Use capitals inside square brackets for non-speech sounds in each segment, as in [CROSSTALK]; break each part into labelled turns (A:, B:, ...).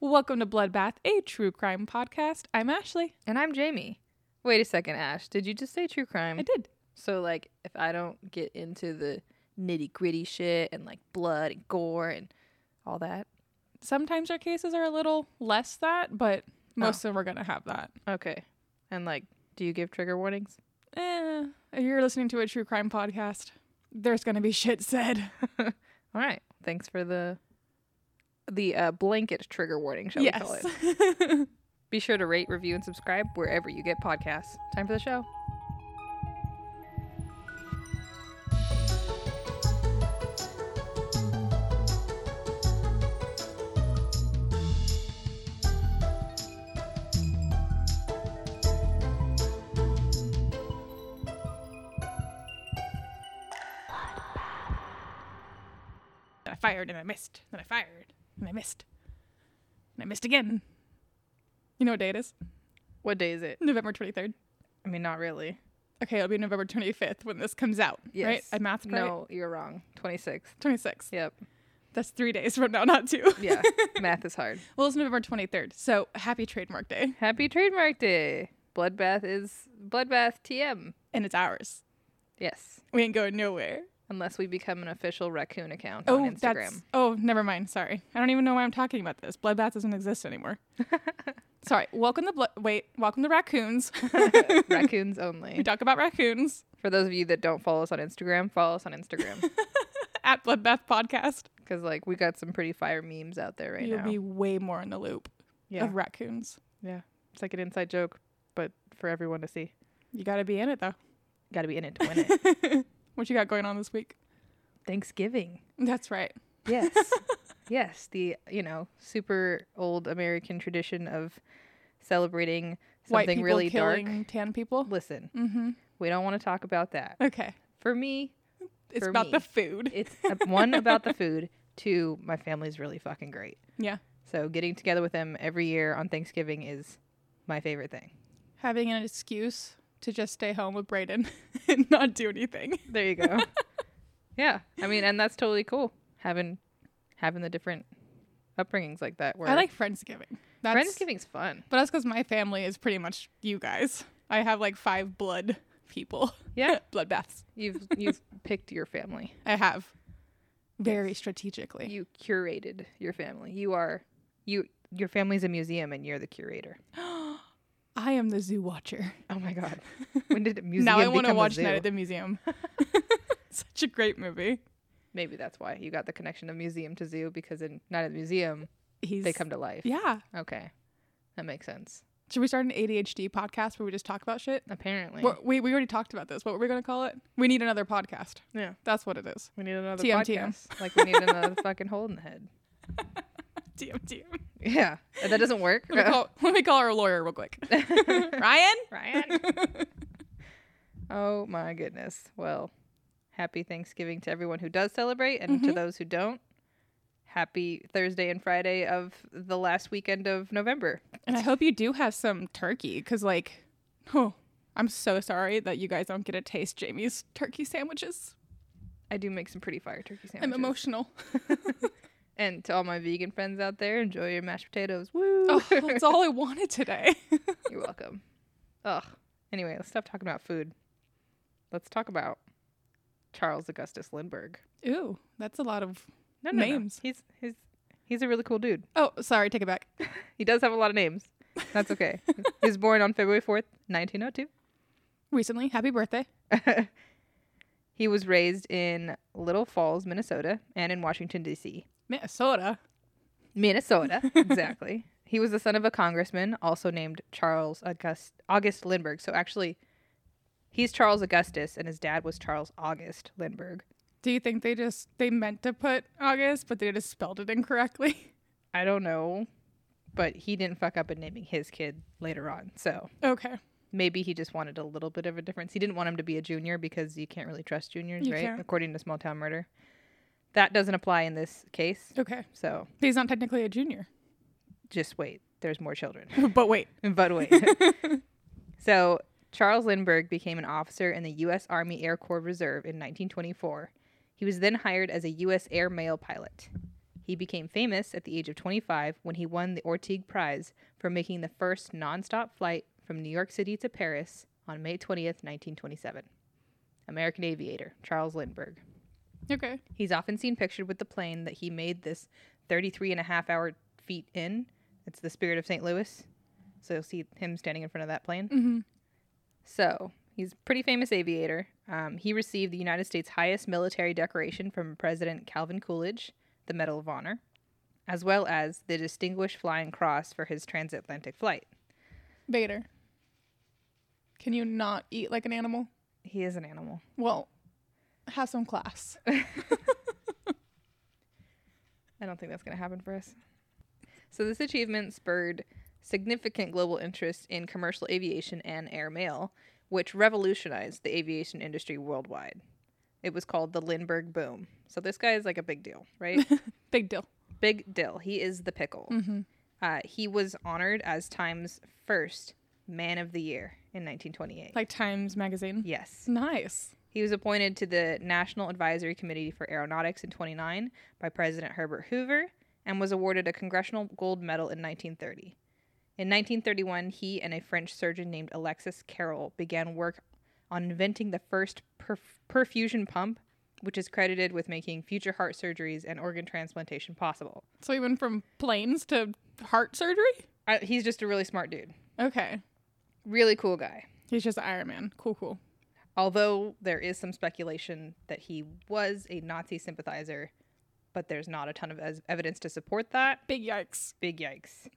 A: Welcome to Bloodbath, a true crime podcast. I'm Ashley.
B: And I'm Jamie. Wait a second, Ash. Did you just say true crime?
A: I did.
B: So, like, if I don't get into the nitty gritty shit and like blood and gore and all that,
A: Sometimes our cases are a little less that, but most of them are going to have that.
B: okay. And like, do you give trigger warnings?
A: Eh, if you're listening to a true crime podcast, there's going to be shit said. [LAUGHS] [LAUGHS]
B: All right. Thanks for the the uh, blanket trigger warning, shall we call
A: yes.
B: it? [LAUGHS] Be sure to rate, review, and subscribe wherever you get podcasts. Time for the show.
A: I fired and I missed. Then I fired and I missed. And I missed again. You know what day it is?
B: What day is it?
A: November 23rd.
B: I mean, not really.
A: Okay, it'll be November 25th when this comes out. Right?
B: Yes.
A: I mathed right?
B: No, you're wrong. 26.
A: 26.
B: Yep.
A: That's three days from now, not two. [LAUGHS]
B: Yeah. Math is hard. [LAUGHS]
A: Well, it's November 23rd. So happy trademark day.
B: Happy trademark day. Bloodbath is Bloodbath TM.
A: And it's ours.
B: Yes.
A: We ain't going nowhere.
B: Unless we become an official raccoon account
A: Oh,
B: on Instagram.
A: that's. Oh, never mind. Sorry. I don't even know why I'm talking about this. Bloodbath doesn't exist anymore. [LAUGHS] Sorry. Welcome to blood. Wait. Welcome to raccoons. [LAUGHS]
B: Raccoons [LAUGHS] only.
A: we talk about raccoons
B: For those of you that don't follow us on Instagram, follow us on Instagram.
A: at Bloodbath Podcast.
B: Because, like, we got some pretty fire memes out there right now.
A: You'll be way more in the loop
B: yeah.
A: of raccoons.
B: yeah. It's like an inside joke, but for everyone to see.
A: You got to be in it though.
B: Got to be in it to win it.
A: What you got going on this week?
B: Thanksgiving.
A: That's right.
B: Yes. [LAUGHS] yes. The, you know, super old American tradition of celebrating something really dark.
A: tan people.
B: Listen,
A: Mm-hmm.
B: we don't want to talk about that.
A: Okay.
B: For me,
A: It's
B: For
A: about
B: me.
A: the food.
B: it's [LAUGHS] uh, one about the food, two, my family's really fucking great.
A: yeah.
B: So getting together with them every year on Thanksgiving is my favorite thing.
A: Having an excuse to just stay home with Brayden [LAUGHS] and not do anything.
B: There you go. [LAUGHS] yeah, I mean, and that's totally cool having having the different upbringings like that. Where
A: I like Friendsgiving. That's,
B: Friendsgiving's fun.
A: But that's because my family is pretty much you guys. I have like five blood people.
B: Yeah, [LAUGHS]
A: Bloodbaths.
B: you've you've picked your family.
A: I have. Very strategically.
B: You curated your family. You are you. Your family's a museum, and you're the curator. [GASPS] [GASPS]
A: I am the zoo watcher.
B: Oh my god! [LAUGHS] When did museum
A: now I want to watch? Night at the Museum. [LAUGHS] [LAUGHS] Such a great movie.
B: Maybe that's why you got the connection of museum to zoo because in Night at the Museum
A: He's
B: they come to life.
A: Yeah.
B: Okay, that makes sense.
A: Should we start an ADHD podcast where we just talk about shit?
B: Apparently,
A: we we already talked about this. What were we gonna call it? We need another podcast.
B: yeah,
A: That's what it is.
B: we need another
A: TM.
B: podcast. Like we need another fucking hole in the head.
A: TM TM.
B: Yeah, that doesn't work.
A: Let me call, [LAUGHS] let me call our lawyer real quick. [LAUGHS] Ryan.
B: Ryan. [LAUGHS] oh my goodness. Well, happy Thanksgiving to everyone who does celebrate, and to
A: Mhm.
B: those who don't. Happy Thursday and Friday of the last weekend of November.
A: And I hope you do have some turkey, cause like, oh, I'm so sorry that you guys don't get to taste Jamie's turkey sandwiches.
B: I do make some pretty fire turkey sandwiches.
A: I'm emotional.
B: And to all my vegan friends out there, enjoy your mashed potatoes. Woo!
A: Oh, [LAUGHS] that's all I [LAUGHS] wanted today.
B: You're welcome. Ugh. Anyway, let's stop talking about food. Let's talk about Charles Augustus Lindbergh.
A: Ooh, that's a lot of.
B: No, no, no.
A: Names.
B: He's he's he's a really cool dude.
A: Oh, sorry, take it back. [LAUGHS]
B: He does have a lot of names. That's okay. he was born on February 4th, 1902.
A: Recently, happy birthday.
B: he was raised in Little Falls, Minnesota, and in Washington, D.C.
A: Minnesota.
B: Minnesota, [LAUGHS] exactly. He was the son of a congressman, also named Charles August August Lindbergh. So actually, he's Charles Augustus, and his dad was Charles August Lindbergh.
A: Do you think they just they meant to put August, but they just spelled it incorrectly? [LAUGHS]
B: I don't know, but he didn't fuck up in naming his kid later on. So
A: Okay.
B: maybe he just wanted a little bit of a difference. He didn't want him to be a junior because you can't really trust juniors,
A: You
B: right?
A: can't.
B: According to Small Town Murder. That doesn't apply in this case.
A: Okay.
B: So
A: He's not technically a junior.
B: just wait. There's more children. [LAUGHS]
A: but wait. [LAUGHS]
B: but wait. [LAUGHS] so Charles Lindbergh became an officer in the U.S. Army Air Corps Reserve in 1924. He was then hired as a U.S. air mail pilot. He became famous at the age of 25 when he won the Orteig Prize for making the first nonstop flight from New York City to Paris on May 20th, 1927. American aviator Charles Lindbergh.
A: Okay.
B: He's often seen pictured with the plane that he made this 33 and a half hour feat in. It's the Spirit of St. Louis. So you'll see him standing in front of that plane.
A: Mm-hmm.
B: So he's a pretty famous aviator. Um, he received the United States' highest military decoration from President Calvin Coolidge, the Medal of Honor, as well as the Distinguished Flying Cross for his transatlantic flight.
A: Vader. Can you not eat like an animal?
B: He is an animal.
A: Well, have some class. [LAUGHS]
B: I don't think that's going to happen for us. So, this achievement spurred significant global interest in commercial aviation and air mail, which revolutionized the aviation industry worldwide. It was called the Lindbergh boom. So, this guy is like a big deal, right? [LAUGHS]
A: Big deal.
B: big deal. He is the pickle.
A: Mm-hmm.
B: Uh, he was honored as Time's first Man of the Year in 1928.
A: Like Times Magazine.
B: yes.
A: Nice.
B: He was appointed to the National Advisory Committee for Aeronautics in 29 by President Herbert Hoover and was awarded a Congressional Gold Medal in 1930. In 1931, he and a French surgeon named Alexis Carrel began work on inventing the first perf- perfusion pump, which is credited with making future heart surgeries and organ transplantation possible.
A: So we went from planes to heart surgery?
B: I, he's just a really smart dude.
A: Okay.
B: Really cool guy.
A: He's just Iron Man. Cool, cool.
B: Although there is some speculation that he was a Nazi sympathizer, but there's not a ton of evidence to support that.
A: Big yikes.
B: Big yikes.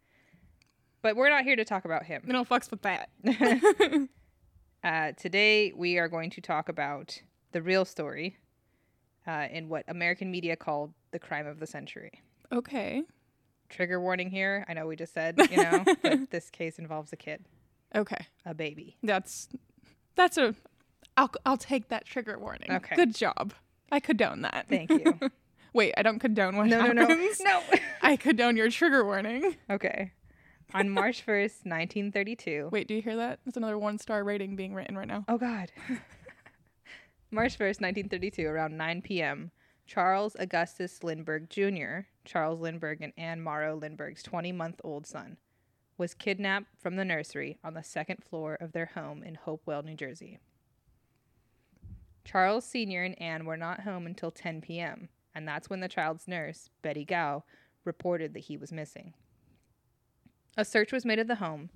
B: But we're not here to talk about him.
A: No fucks with that. [LAUGHS] [LAUGHS]
B: Uh, today, we are going to talk about the real story uh, in what American media called the crime of the century.
A: Okay.
B: Trigger warning here. I know we just said, you [LAUGHS] know, but this case involves a kid,
A: Okay.
B: a baby.
A: That's that's a I'll I'll take that trigger warning.
B: Okay.
A: Good job. I condone that.
B: Thank you. [LAUGHS]
A: Wait, I don't condone what
B: no, no, no.
A: happens.
B: No. [LAUGHS]
A: I condone your trigger warning.
B: okay. On March 1st, 1932.
A: Wait, do you hear that? That's another one star rating being written right now.
B: Oh, God. [LAUGHS] March 1st, 1932, around 9 p.m., Charles Augustus Lindbergh Jr., Charles Lindbergh and Anne Morrow Lindbergh's 20 month old son, was kidnapped from the nursery on the second floor of their home in Hopewell, New Jersey. Charles Sr. and Anne were not home until 10 p.m., and that's when the child's nurse, Betty Gow, reported that he was missing. A search was made of the home,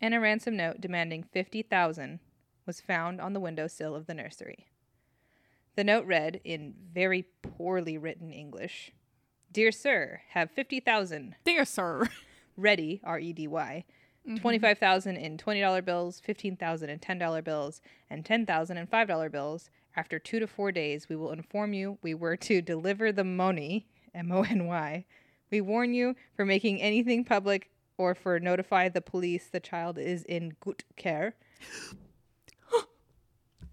B: and a ransom note demanding 50000 was found on the windowsill of the nursery. The note read in very poorly written English Dear Sir, have 50000
A: Dear sir.
B: ready, R E D Y, Mm-hmm. 25,000 in $20 bills, 15,000 in $10 bills, and 10,000 in $5 bills. After 2 to 4 days, we will inform you we were to deliver the money, M O N Y. We warn you for making anything public or for notify the police the child is in good care. [GASPS]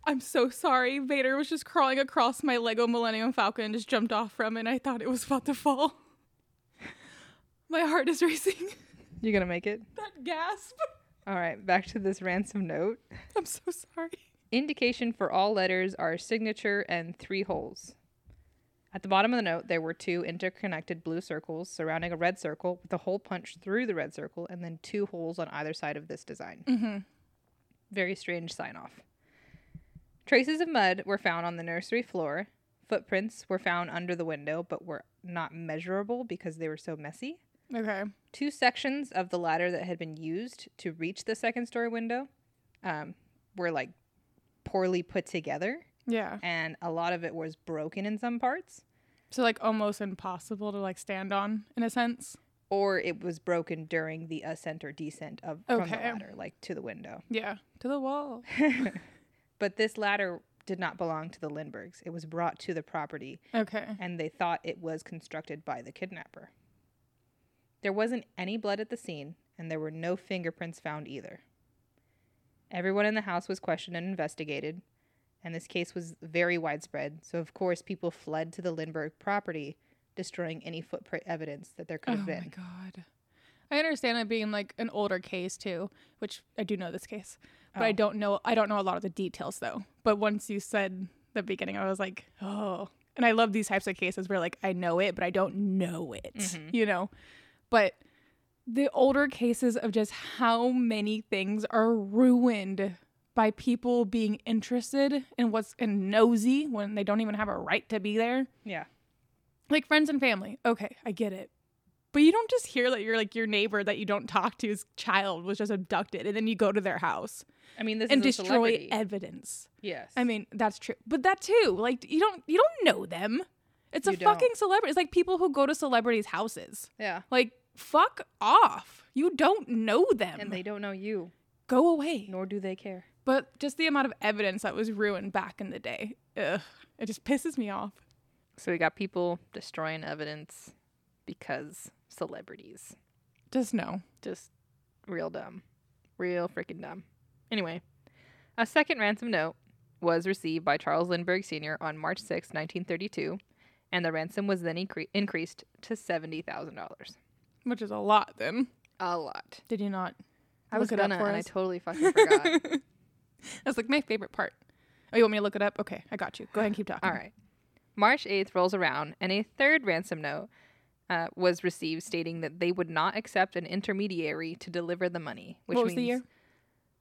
A: I'm so sorry. Vader was just crawling across my Lego Millennium Falcon and just jumped off from it. And I thought it was about to fall. [LAUGHS] My heart is racing. [LAUGHS]
B: You gonna make it?
A: that gasp.
B: All right, back to this ransom note. [LAUGHS]
A: I'm so sorry.
B: Indication for all letters are signature and three holes. At the bottom of the note, there were two interconnected blue circles surrounding a red circle with a hole punched through the red circle and then two holes on either side of this design.
A: Mm-hmm.
B: Very strange sign off. Traces of mud were found on the nursery floor. Footprints were found under the window but were not measurable because they were so messy.
A: Okay.
B: Two sections of the ladder that had been used to reach the second story window um, were like poorly put together
A: Yeah.
B: and a lot of it was broken in some parts
A: So like almost impossible to like stand on in a sense.
B: or it was broken during the ascent or descent of from the ladder like to the window
A: Yeah. To the wall. [LAUGHS]
B: but this ladder did not belong to the lindberghs it was brought to the property
A: Okay.
B: and they thought it was constructed by the kidnapper there wasn't any blood at the scene and there were no fingerprints found either everyone in the house was questioned and investigated and this case was very widespread so of course people fled to the lindbergh property destroying any footprint evidence that there could have been.
A: Oh my god. I understand it being like an older case too, which I do know this case, but I
B: Oh.
A: don't know. I don't know a lot of the details though. But once you said the beginning, I was like, oh, and I love these types of cases where like I know it, but I don't know it,
B: Mhm.
A: you know. But the older cases of just how many things are ruined by people being interested in what's and nosy when they don't even have a right to be there.
B: Yeah.
A: Like friends and family. Okay, I get it. But you don't just hear that you're like your neighbor that you don't talk to's child was just abducted and then you go to their house
B: I mean, this
A: and
B: is a
A: destroy evidence.
B: yes.
A: I mean, that's true. But that too, like you don't you don't know them. It's a
B: don't.
A: fucking celebrity. It's like people who go to celebrities' houses.
B: yeah.
A: Like fuck off. You don't know them.
B: And they don't know you,
A: go away.
B: nor do they care.
A: But just the amount of evidence that was ruined back in the day. Ugh. It just pisses me off.
B: So we got people destroying evidence because celebrities.
A: Just no.
B: Just real dumb. Real freaking dumb. Anyway, a second ransom note was received by Charles Lindbergh Sr. on March 6, 1932, and the ransom was then incre- increased to $70,000.
A: Which is a lot then.
B: A lot.
A: Did you not?
B: I was
A: Look it up
B: gonna,
A: for
B: and I totally fucking forgot. [LAUGHS]
A: That's like my favorite part. Oh, you want me to look it up? Okay, I got you. Go ahead and keep talking.
B: All right. March 8th rolls around, and a third ransom note uh, was received stating that they would not accept an intermediary to deliver the money. Which
A: what was
B: means,
A: the year?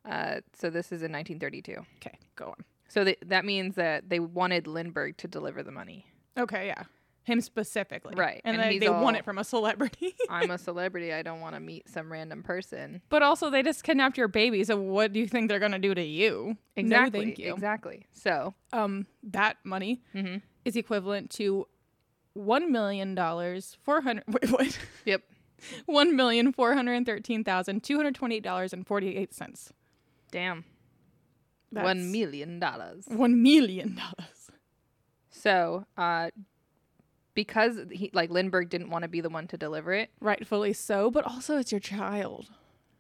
B: Uh, so this is in 1932.
A: Okay, go on.
B: So th- that means that they wanted Lindbergh to deliver the money.
A: Okay, yeah. Him specifically.
B: Right,
A: And,
B: and
A: they, they want it from a celebrity. [LAUGHS]
B: I'm a celebrity. I don't want to meet some random person.
A: but also, they just kidnapped your baby. So, what do you think they're going to do to you?
B: Exactly.
A: No, thank you.
B: Exactly. So,
A: Um, That money
B: mhm.
A: is equivalent to $1 million, 400 [LAUGHS] Wait, what?
B: yep. [LAUGHS]
A: One million four hundred thirteen thousand two hundred twenty-eight dollars and forty-eight cents.
B: Damn. One million dollars.
A: One million dollars.
B: So, uh, because he like Lindbergh didn't want to be the one to deliver it,
A: Rightfully so, but also it's your child.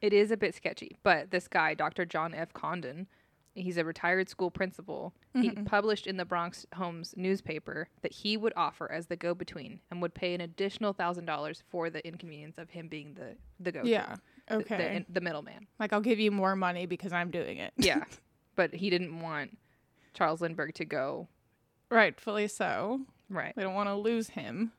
B: it is a bit sketchy. But this guy, Dr. John F. Condon, he's a retired school principal. He mm-hmm. published in the Bronx Homes newspaper that he would offer as the go-between and would pay an additional thousand dollars for the inconvenience of him being the the go.
A: Yeah.
B: The,
A: Okay.
B: the, the middleman.
A: like I'll give you more money because I'm doing it.
B: Yeah, [LAUGHS] but he didn't want Charles Lindbergh to go.
A: Rightfully so.
B: Right,
A: They don't want to lose him.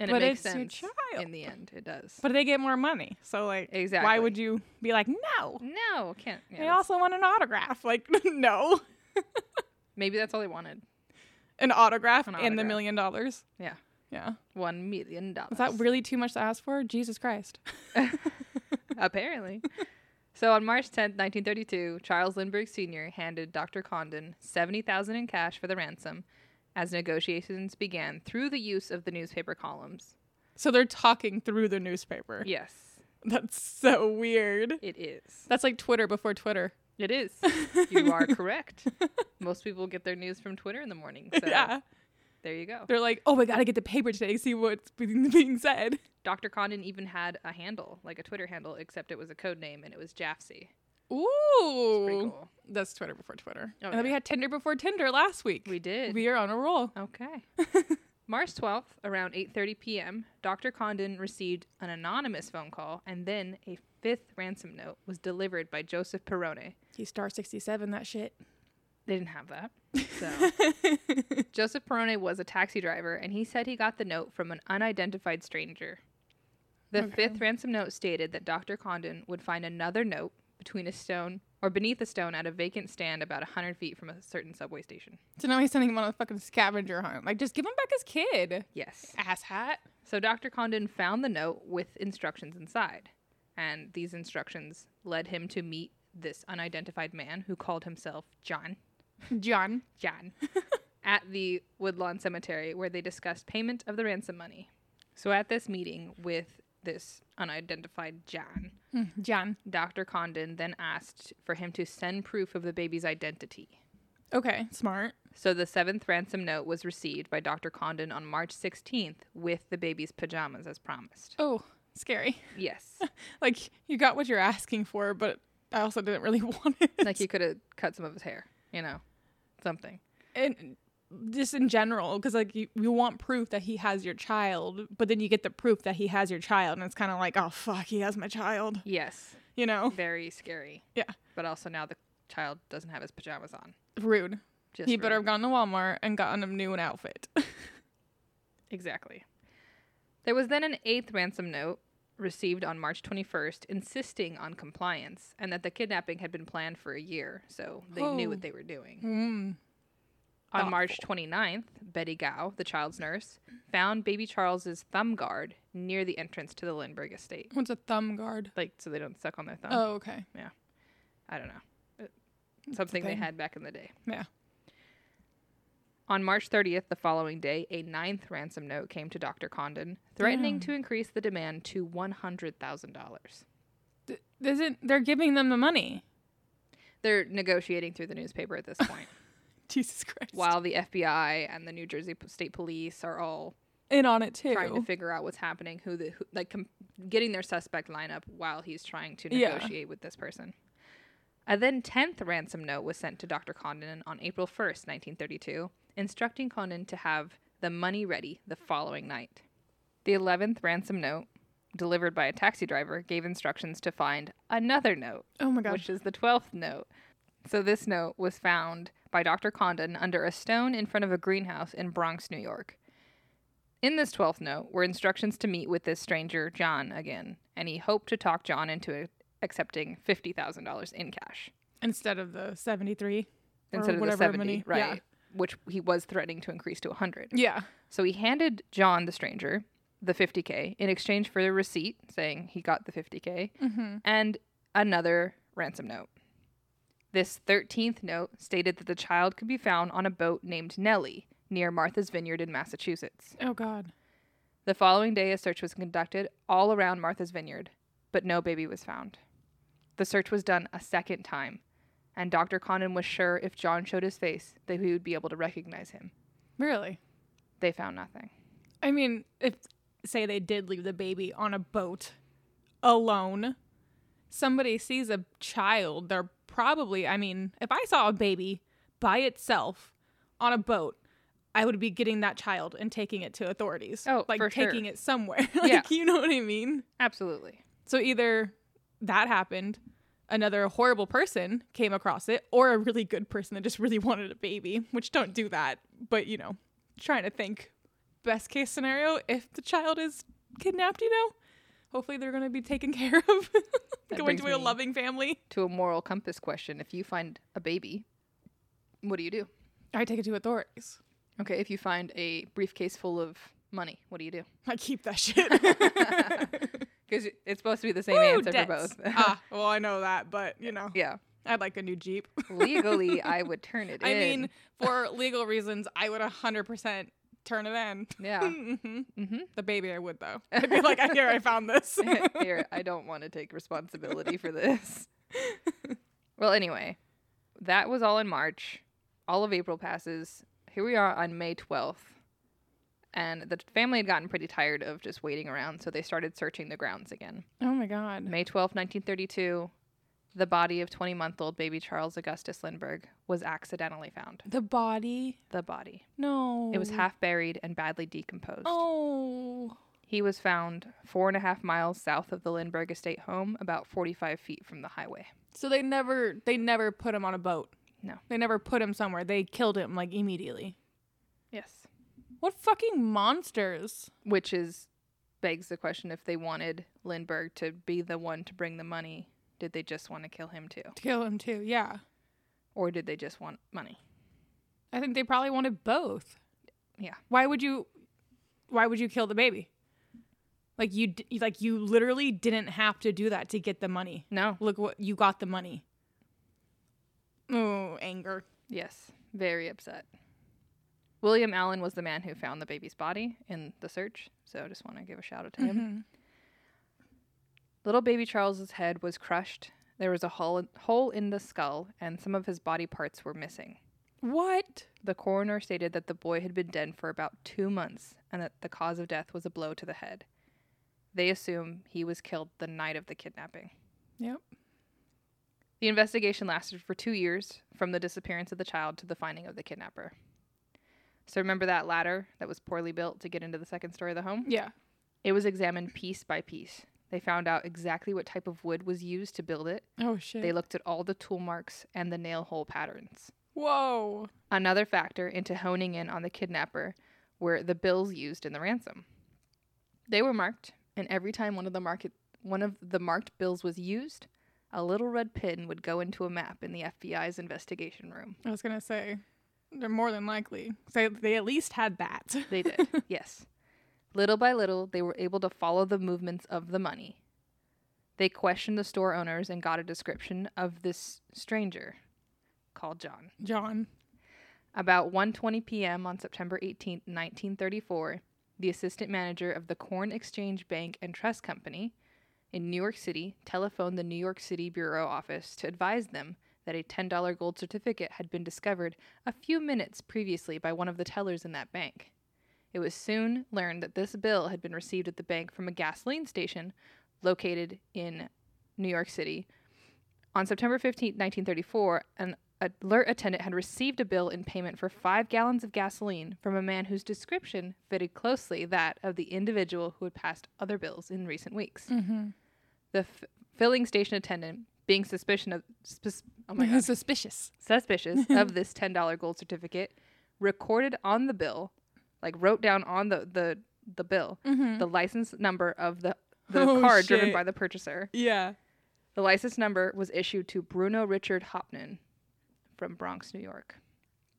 B: and
A: But
B: it makes
A: it's your child.
B: in the end. It does.
A: But they get more money. So like
B: Exactly.
A: why would you be like, no?
B: no, can't. Yeah,
A: they also want an autograph. Like, [LAUGHS] no. [LAUGHS]
B: maybe that's all they wanted.
A: An autograph
B: An
A: and the million dollars.
B: Yeah.
A: Yeah.
B: One million dollars.
A: Is that really too much to ask for? Jesus Christ. [LAUGHS]
B: Apparently. so on March 10th, 1932, Charles Lindbergh Sr. handed Dr. Condon 70000 in cash for the ransom as negotiations began through the use of the newspaper columns.
A: So they're talking through the newspaper.
B: Yes,
A: That's so weird.
B: it is.
A: That's like Twitter before Twitter.
B: It is. [LAUGHS] You are correct. Most people get their news from Twitter in the morning. So
A: yeah.
B: there you go.
A: They're like, oh, we got to get the paper today see what's being [LAUGHS] being said.
B: Dr. Condon even had a handle, like a Twitter handle, except it was a code name and it was Jafsie.
A: Ooh.
B: Pretty cool.
A: That's Twitter before Twitter.
B: Oh,
A: and then we had Tinder before Tinder last week.
B: We did.
A: We are on a roll.
B: Okay. [LAUGHS] March 12th, around 8:30 p.m., Dr. Condon received an anonymous phone call and then a fifth ransom note was delivered by Joseph Perrone.
A: He's star 67, that shit.
B: They didn't have that. So, [LAUGHS] Joseph Perrone was a taxi driver and he said he got the note from an unidentified stranger. The
A: Okay.
B: fifth ransom note stated that Dr. Condon would find another note between a stone or beneath a stone at a vacant stand about 100 feet from a certain subway station.
A: So now he's sending him on a fucking scavenger hunt. Like, just give him back his kid.
B: Yes.
A: Ass hat.
B: So Dr. Condon found the note with instructions inside, and these instructions led him to meet this unidentified man who called himself John.
A: John.
B: John. [LAUGHS] at the Woodlawn Cemetery, where they discussed payment of the ransom money. So at this meeting with this unidentified John,
A: Hmm, John.
B: Dr. Condon then asked for him to send proof of the baby's identity.
A: Okay, smart.
B: So the seventh ransom note was received by Dr. Condon on March 16th with the baby's pajamas as promised.
A: Oh, scary.
B: Yes. [LAUGHS]
A: Like, you got what you're asking for, but I also didn't really [LAUGHS] want it.
B: like he could have cut some of his hair, you know, something.
A: and just in general because like you, you want proof that he has your child but then you get the proof that he has your child and it's kind of like oh fuck he has my child
B: Yes,
A: you know
B: very scary.
A: Yeah.
B: but also now the child doesn't have his pajamas on.
A: rude
B: Just
A: he
B: for-
A: better have gone to Walmart and gotten a new outfit. [LAUGHS]
B: Exactly. There was then an eighth ransom note received on March 21st insisting on compliance and that the kidnapping had been planned for a year, so they knew
A: Oh.
B: what they were doing.
A: mm.
B: On March 29th, Betty Gow, the child's nurse, found baby Charles's thumb guard near the entrance to the Lindbergh estate.
A: What's a thumb guard?
B: Like, so they don't suck on their thumb.
A: Oh, okay. Yeah.
B: I don't know. Uh, Something they had back in the day.
A: Yeah.
B: On March 30th, the following day, a ninth ransom note came to Dr. Condon, threatening
A: Damn.
B: to increase the demand to $100,000.
A: Th- isn't they're giving them the money?
B: They're negotiating through the newspaper at this point, [LAUGHS] [LAUGHS]
A: Jesus Christ.
B: while the FBI and the New Jersey State Police are all
A: In on it too.
B: trying to figure out what's happening, who the who, like com- getting their suspect lineup while he's trying to
A: Yeah.
B: negotiate with this person. A then tenth ransom note was sent to Dr. Condon on April first, nineteen thirty-two, instructing Condon to have the money ready the following night. The eleventh ransom note, delivered by a taxi driver, gave instructions to find another note
A: oh my god.
B: which is the 12th note. So this note was found by Dr. Condon under a stone in front of a greenhouse in Bronx, New York. In this 12th note were instructions to meet with this stranger, John, again, and he hoped to talk John into accepting $50,000 in cash
A: Instead of the 73 or
B: instead of the
A: whatever
B: 70,
A: money.
B: right?
A: Yeah.
B: Which he was threatening to increase to 100.
A: Yeah.
B: So he handed John, the stranger, the 50K in exchange for the receipt saying he got the 50K
A: Mm-hmm.
B: and another ransom note. This 13th note stated that the child could be found on a boat named Nellie near Martha's Vineyard in Massachusetts.
A: Oh god.
B: The following day, a search was conducted all around Martha's Vineyard, but no baby was found. The search was done a second time, and Dr. Condon was sure if John showed his face that he would be able to recognize him.
A: Really?
B: They found nothing.
A: I mean, if say they did leave the baby on a boat alone, somebody sees a child, they're probably, I mean, if I saw a baby by itself on a boat, I would be getting that child and taking it to authorities.
B: Oh,
A: like
B: for sure.
A: taking it somewhere. [LAUGHS] like,
B: Yeah.
A: you know what I mean?
B: Absolutely.
A: So either that happened, another horrible person came across it, or a really good person that just really wanted a baby, which don't do that. But you know, trying to think best case scenario if the child is kidnapped, you know, hopefully they're going to be taken care of, [LAUGHS] going to a loving family.
B: To a moral compass question if you find a baby, what do you do?
A: I take it to authorities.
B: Okay, if you find a briefcase full of money, what do you do? [LAUGHS]
A: I keep that shit. [LAUGHS]
B: Because it's supposed to be the same
A: Woo,
B: answer
A: debts.
B: for both.
A: ah, well, I know that, but you know,
B: yeah.
A: I'd like a new Jeep.
B: Legally, I would turn it in.
A: I
B: in.
A: mean, for legal reasons, I would 100% turn it in.
B: yeah. [LAUGHS]
A: hmm
B: hmm
A: The baby, I would though. I'd be like, here, I found this. [LAUGHS]
B: Here, I don't want to take responsibility for this. [LAUGHS] well, anyway, that was all in March. All of April passes. Here we are on May 12th. And the family had gotten pretty tired of just waiting around, so they started searching the grounds again.
A: oh my god.
B: May 12, 1932, the body of 20 month old baby Charles Augustus Lindbergh was accidentally found.
A: The body?
B: The body.
A: No.
B: It was half buried and badly decomposed.
A: Oh.
B: He was found four and a half miles south of the Lindbergh estate home, about 45 feet from the highway.
A: So they never they never put him on a boat.
B: No.
A: They never put him somewhere. They killed him like immediately.
B: Yes.
A: What fucking monsters?
B: Which is begs the question if they wanted Lindbergh to be the one to bring the money, did they just want to kill him too?
A: To kill him too. Yeah.
B: Or did they just want money?
A: I think they probably wanted both.
B: Yeah.
A: Why would you why would you kill the baby? Like you like you literally didn't have to do that to get the money.
B: No.
A: Look what you got the money. Oh, anger.
B: Yes. Very upset. William Allen was the man who found the baby's body in the search, so I just want to give a shout out to him.
A: Mm-hmm.
B: Little baby Charles's head was crushed. There was a hole, hole in the skull, and some of his body parts were missing.
A: What?
B: The coroner stated that the boy had been dead for about two months and that the cause of death was a blow to the head. They assume he was killed the night of the kidnapping.
A: Yep.
B: The investigation lasted for two years, from the disappearance of the child to the finding of the kidnapper. So remember that ladder that was poorly built to get into the second story of the home?
A: Yeah.
B: It was examined piece by piece. They found out exactly what type of wood was used to build it.
A: Oh shit.
B: They looked at all the tool marks and the nail hole patterns.
A: Whoa.
B: Another factor into honing in on the kidnapper were the bills used in the ransom. They were marked, and every time one of the market one of the marked bills was used, a little red pin would go into a map in the FBI's investigation room.
A: I was gonna say, they're more than likely. They they at least had that.
B: They did, [LAUGHS] yes. Little by little, they were able to follow the movements of the money. They questioned the store owners and got a description of this stranger called John.
A: John.
B: About 1:20 p.m. on September 18, 1934, the assistant manager of the Corn Exchange Bank and Trust Company in New York City telephoned the New York City bureau office to advise them that a $10 gold certificate had been discovered a few minutes previously by one of the tellers in that bank. It was soon learned that this bill had been received at the bank from a gasoline station located in New York City. On September 15, 1934, an alert attendant had received a bill in payment for five gallons of gasoline from a man whose description fitted closely that of the individual who had passed other bills in recent weeks.
A: Mm-hmm.
B: The f- filling station attendant, being suspicion of oh my [LAUGHS] God,
A: Suspicious.
B: suspicious [LAUGHS] of this ten dollar gold certificate, recorded on the bill, like wrote down on the the the bill,
A: Mm-hmm.
B: the license number of the the
A: Oh,
B: car driven by the purchaser.
A: yeah.
B: The license number was issued to Bruno Richard Hauptmann from Bronx, New York.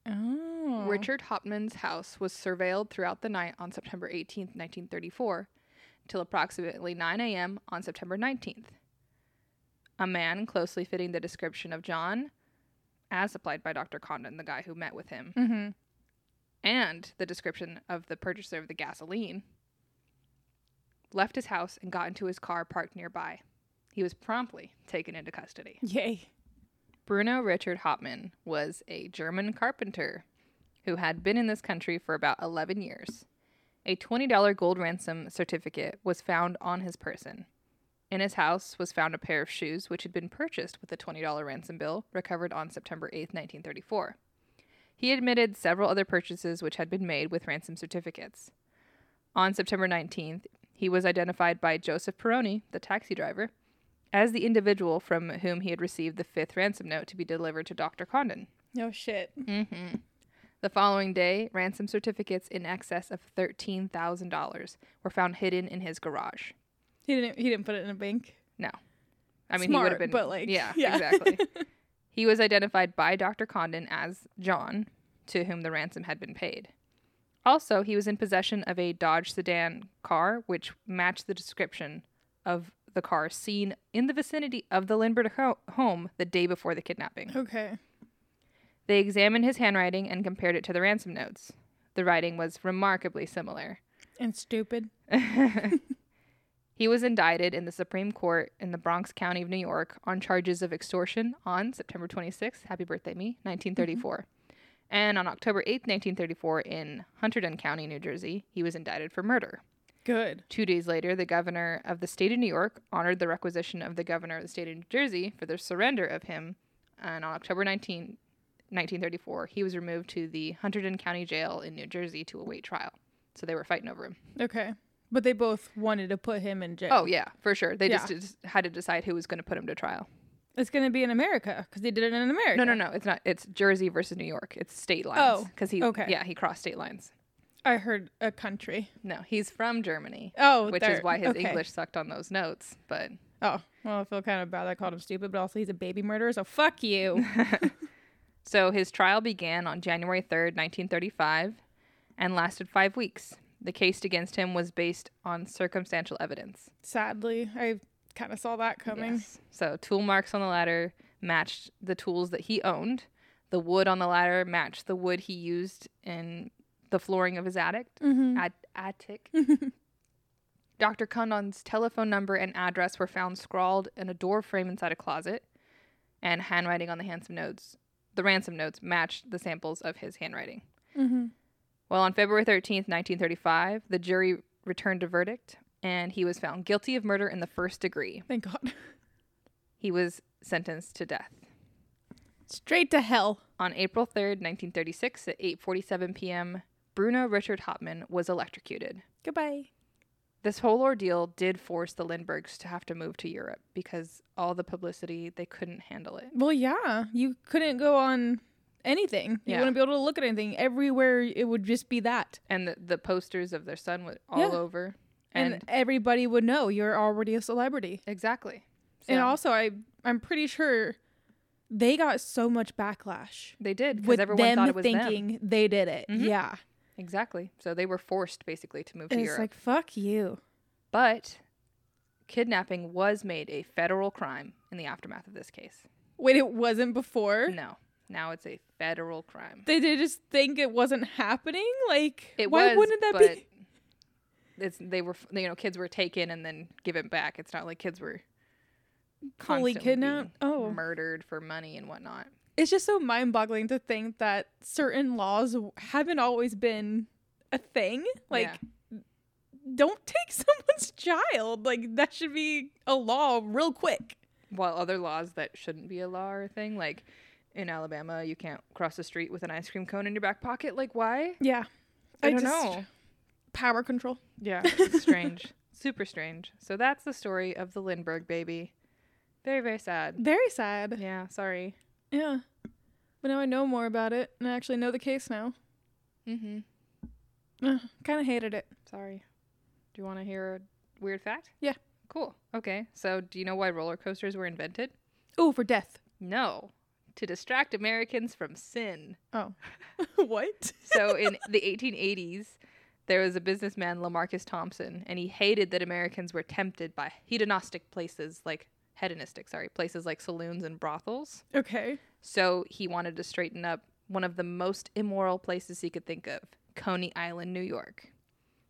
A: Oh.
B: Richard Hauptmann's house was surveilled throughout the night on September 18th, 1934, until approximately 9 a.m. on September 19th. A man closely fitting the description of John, as supplied by Dr. Condon, the guy who met with him,
A: Mm-hmm.
B: And the description of the purchaser of the gasoline, left his house and got into his car parked nearby. He was promptly taken into custody.
A: Yay.
B: Bruno Richard Hauptmann was a German carpenter who had been in this country for about 11 years. A $20 gold ransom certificate was found on his person. In his house was found a pair of shoes which had been purchased with a $20 ransom bill recovered on September 8, 1934. He admitted several other purchases which had been made with ransom certificates. On September 19th, he was identified by Joseph Peroni, the taxi driver, as the individual from whom he had received the fifth ransom note to be delivered to Dr. Condon.
A: No shit.
B: Mm-hmm. The following day, ransom certificates in excess of $13,000 were found hidden in his garage.
A: He didn't. He didn't put it in a bank.
B: No, I mean, he would have
A: Smart,
B: been.
A: but, like,
B: yeah,
A: yeah.
B: exactly. [LAUGHS] he was identified by Dr. Condon as John, to whom the ransom had been paid. Also, he was in possession of a Dodge sedan car, which matched the description of the car seen in the vicinity of the Lindbergh ho- home the day before the kidnapping.
A: Okay.
B: They examined his handwriting and compared it to the ransom notes. The writing was remarkably similar.
A: And stupid. [LAUGHS]
B: he was indicted in the Supreme Court in the Bronx County of New York on charges of extortion on September 26th, happy birthday me, 1934. And on October 8th, 1934, in Hunterdon County, New Jersey, he was indicted for murder.
A: Good.
B: Two days later, the governor of the state of New York honored the requisition of the governor of the state of New Jersey for the surrender of him. And on October 19, 1934, he was removed to the Hunterdon County Jail in New Jersey to await trial. So they were fighting over him.
A: Okay. But they both wanted to put him in jail.
B: Oh, yeah, for sure. They
A: Yeah.
B: just, just had to decide who was going to put him to trial.
A: It's gonna be in America because they did it in America.
B: No, no, no. It's not. It's Jersey versus New York. It's state lines.
A: Oh,
B: Because he,
A: okay.
B: yeah, he crossed state lines.
A: I heard a country.
B: No, he's from Germany,
A: Oh,
B: which
A: there-
B: is why his
A: okay.
B: English sucked on those notes. But
A: Oh, well, I feel kind of bad. I called him stupid, but also he's a baby murderer, so fuck you. [LAUGHS] [LAUGHS]
B: So his trial began on January 3rd, 1935, and lasted five weeks. The case against him was based on circumstantial evidence.
A: Sadly, I kind of saw that coming.
B: Yes. So tool marks on the ladder matched the tools that he owned. The wood on the ladder matched the wood he used in the flooring of his attic.
A: Mm-hmm.
B: At- attic. [LAUGHS] Dr. Condon's telephone number and address were found scrawled in a door frame inside a closet, and handwriting on the ransom notes. The ransom notes matched the samples of his handwriting.
A: Mm-hmm.
B: Well, on February 13th, 1935, the jury returned a verdict, and he was found guilty of murder in the first degree.
A: Thank God.
B: He was sentenced to death.
A: Straight to hell.
B: On April 3rd, 1936, at 8:47 p.m., Bruno Richard Hauptmann was electrocuted.
A: Goodbye.
B: This whole ordeal did force the Lindberghs to have to move to Europe because all the publicity they couldn't handle it.
A: Well, yeah, you couldn't go on anything. You
B: Yeah.
A: wouldn't be able to look at anything. Everywhere it would just be that.
B: And the, the posters of their son were all
A: Yeah.
B: over.
A: And,
B: And,
A: everybody would know you're already a celebrity.
B: exactly.
A: And also I I'm pretty sure they got so much backlash
B: they did because everyone
A: them
B: thought it was them.
A: thinking they did it.
B: Mhm.
A: Yeah.
B: Exactly. So they were forced basically to move to
A: And it's
B: Europe.
A: like fuck you.
B: but kidnapping was made a federal crime in the aftermath of this case.
A: Wait, it wasn't before?
B: No. Now it's a federal crime.
A: They did just think it wasn't happening? Like
B: It
A: why
B: was,
A: wouldn't that be
B: It's they were you know kids were taken and then given back. It's not like kids were
A: fully
B: constantly
A: kidnapped? Oh.
B: murdered for money and whatnot.
A: It's just so mind-boggling to think that certain laws haven't always been a thing. Like
B: Yeah.
A: don't take [LAUGHS] someone's child. Like that should be a law real quick.
B: While other laws that shouldn't be a law or a thing, like in Alabama, you can't cross the street with an ice cream cone in your back pocket. Like why?
A: Yeah.
B: I,
A: I
B: don't know.
A: Power control.
B: Yeah, [LAUGHS] it's strange, super strange. So that's the story of the Lindbergh baby. Very very sad.
A: Very sad.
B: Yeah, sorry.
A: Yeah. But now I know more about it and I actually know the case now.
B: Mm-hmm.
A: Uh, kind of hated it.
B: Sorry. Do you want to hear a weird fact?
A: Yeah.
B: Cool. Okay. So, do you know why roller coasters were invented?
A: Oh, for death.
B: No. To distract Americans from sin.
A: Oh. [LAUGHS] what?
B: So, in the 1880s, there was a businessman, LaMarcus Thompson, and he hated that Americans were tempted by hedonistic places like hedonistic, sorry, places like saloons and brothels.
A: Okay.
B: So, he wanted to straighten up one of the most immoral places he could think of, Coney Island, New York.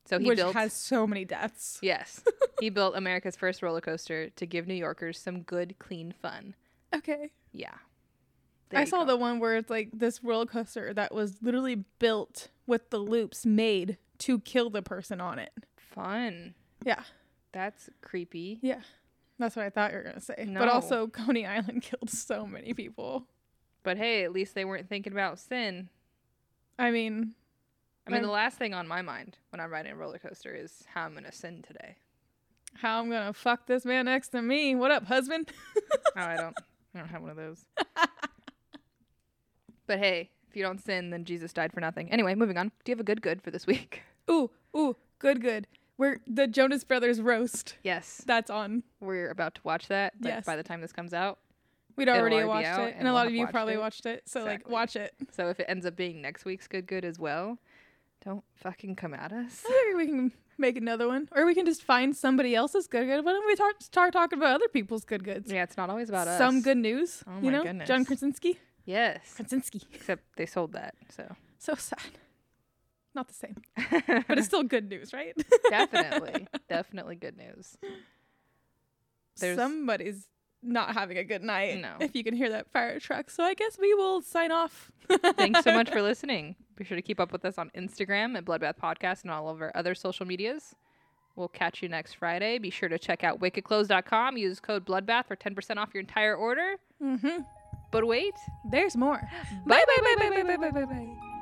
B: So, he
A: Which
B: built
A: has so many deaths.
B: Yes. [LAUGHS] he built America's first roller coaster to give New Yorkers some good, clean fun.
A: Okay.
B: Yeah. There
A: I saw
B: go.
A: the one where it's like this roller coaster that was literally built with the loops made to kill the person on it.
B: fun.
A: Yeah.
B: That's creepy.
A: Yeah. That's what I thought you were going to say.
B: No.
A: But also, Coney Island [LAUGHS] killed so many people.
B: But hey, at least they weren't thinking about sin.
A: I mean,
B: I mean, the last thing on my mind when I'm riding a roller coaster is how I'm going to sin today.
A: how I'm going to fuck this man next to me. What up, husband? [LAUGHS]
B: Oh, I don't. I don't have one of those. [LAUGHS] but hey, if you don't sin, then Jesus died for nothing. Anyway, moving on. Do you have a good good for this week? [LAUGHS]
A: ooh, ooh, good, good. We're the Jonas Brothers roast.
B: Yes.
A: That's on.
B: We're about to watch that. Like,
A: Yes.
B: By the time this comes out.
A: We'd already
B: already
A: watched it,
B: and
A: and a lot of you probably
B: it.
A: watched it. So like, watch it.
B: So if it ends up being next week's good good as well, don't fucking come at us.
A: I think we can make another one, or we can just find somebody else's good good. Why don't we start start talking about other people's good goods?
B: Yeah, it's not always about us.
A: Some good news.
B: Oh
A: you
B: my
A: know,
B: goodness.
A: John Krasinski.
B: Yes.
A: Krasinski.
B: Except they sold that, so.
A: So sad. Not the same, [LAUGHS] but it's still good news, right?
B: definitely, definitely good news. There's-
A: Somebody's not having a good night.
B: No.
A: If you can hear that fire truck. So I guess we will sign off.
B: Thanks so much for [LAUGHS] listening. Be sure to keep up with us on Instagram at Bloodbath Podcast and all of our other social medias. We'll catch you next Friday. Be sure to check out wickedclothes.com. Use code Bloodbath for 10% off your entire order.
A: Mm-hmm.
B: But wait.
A: There's more.
B: Bye bye bye bye bye bye bye bye bye.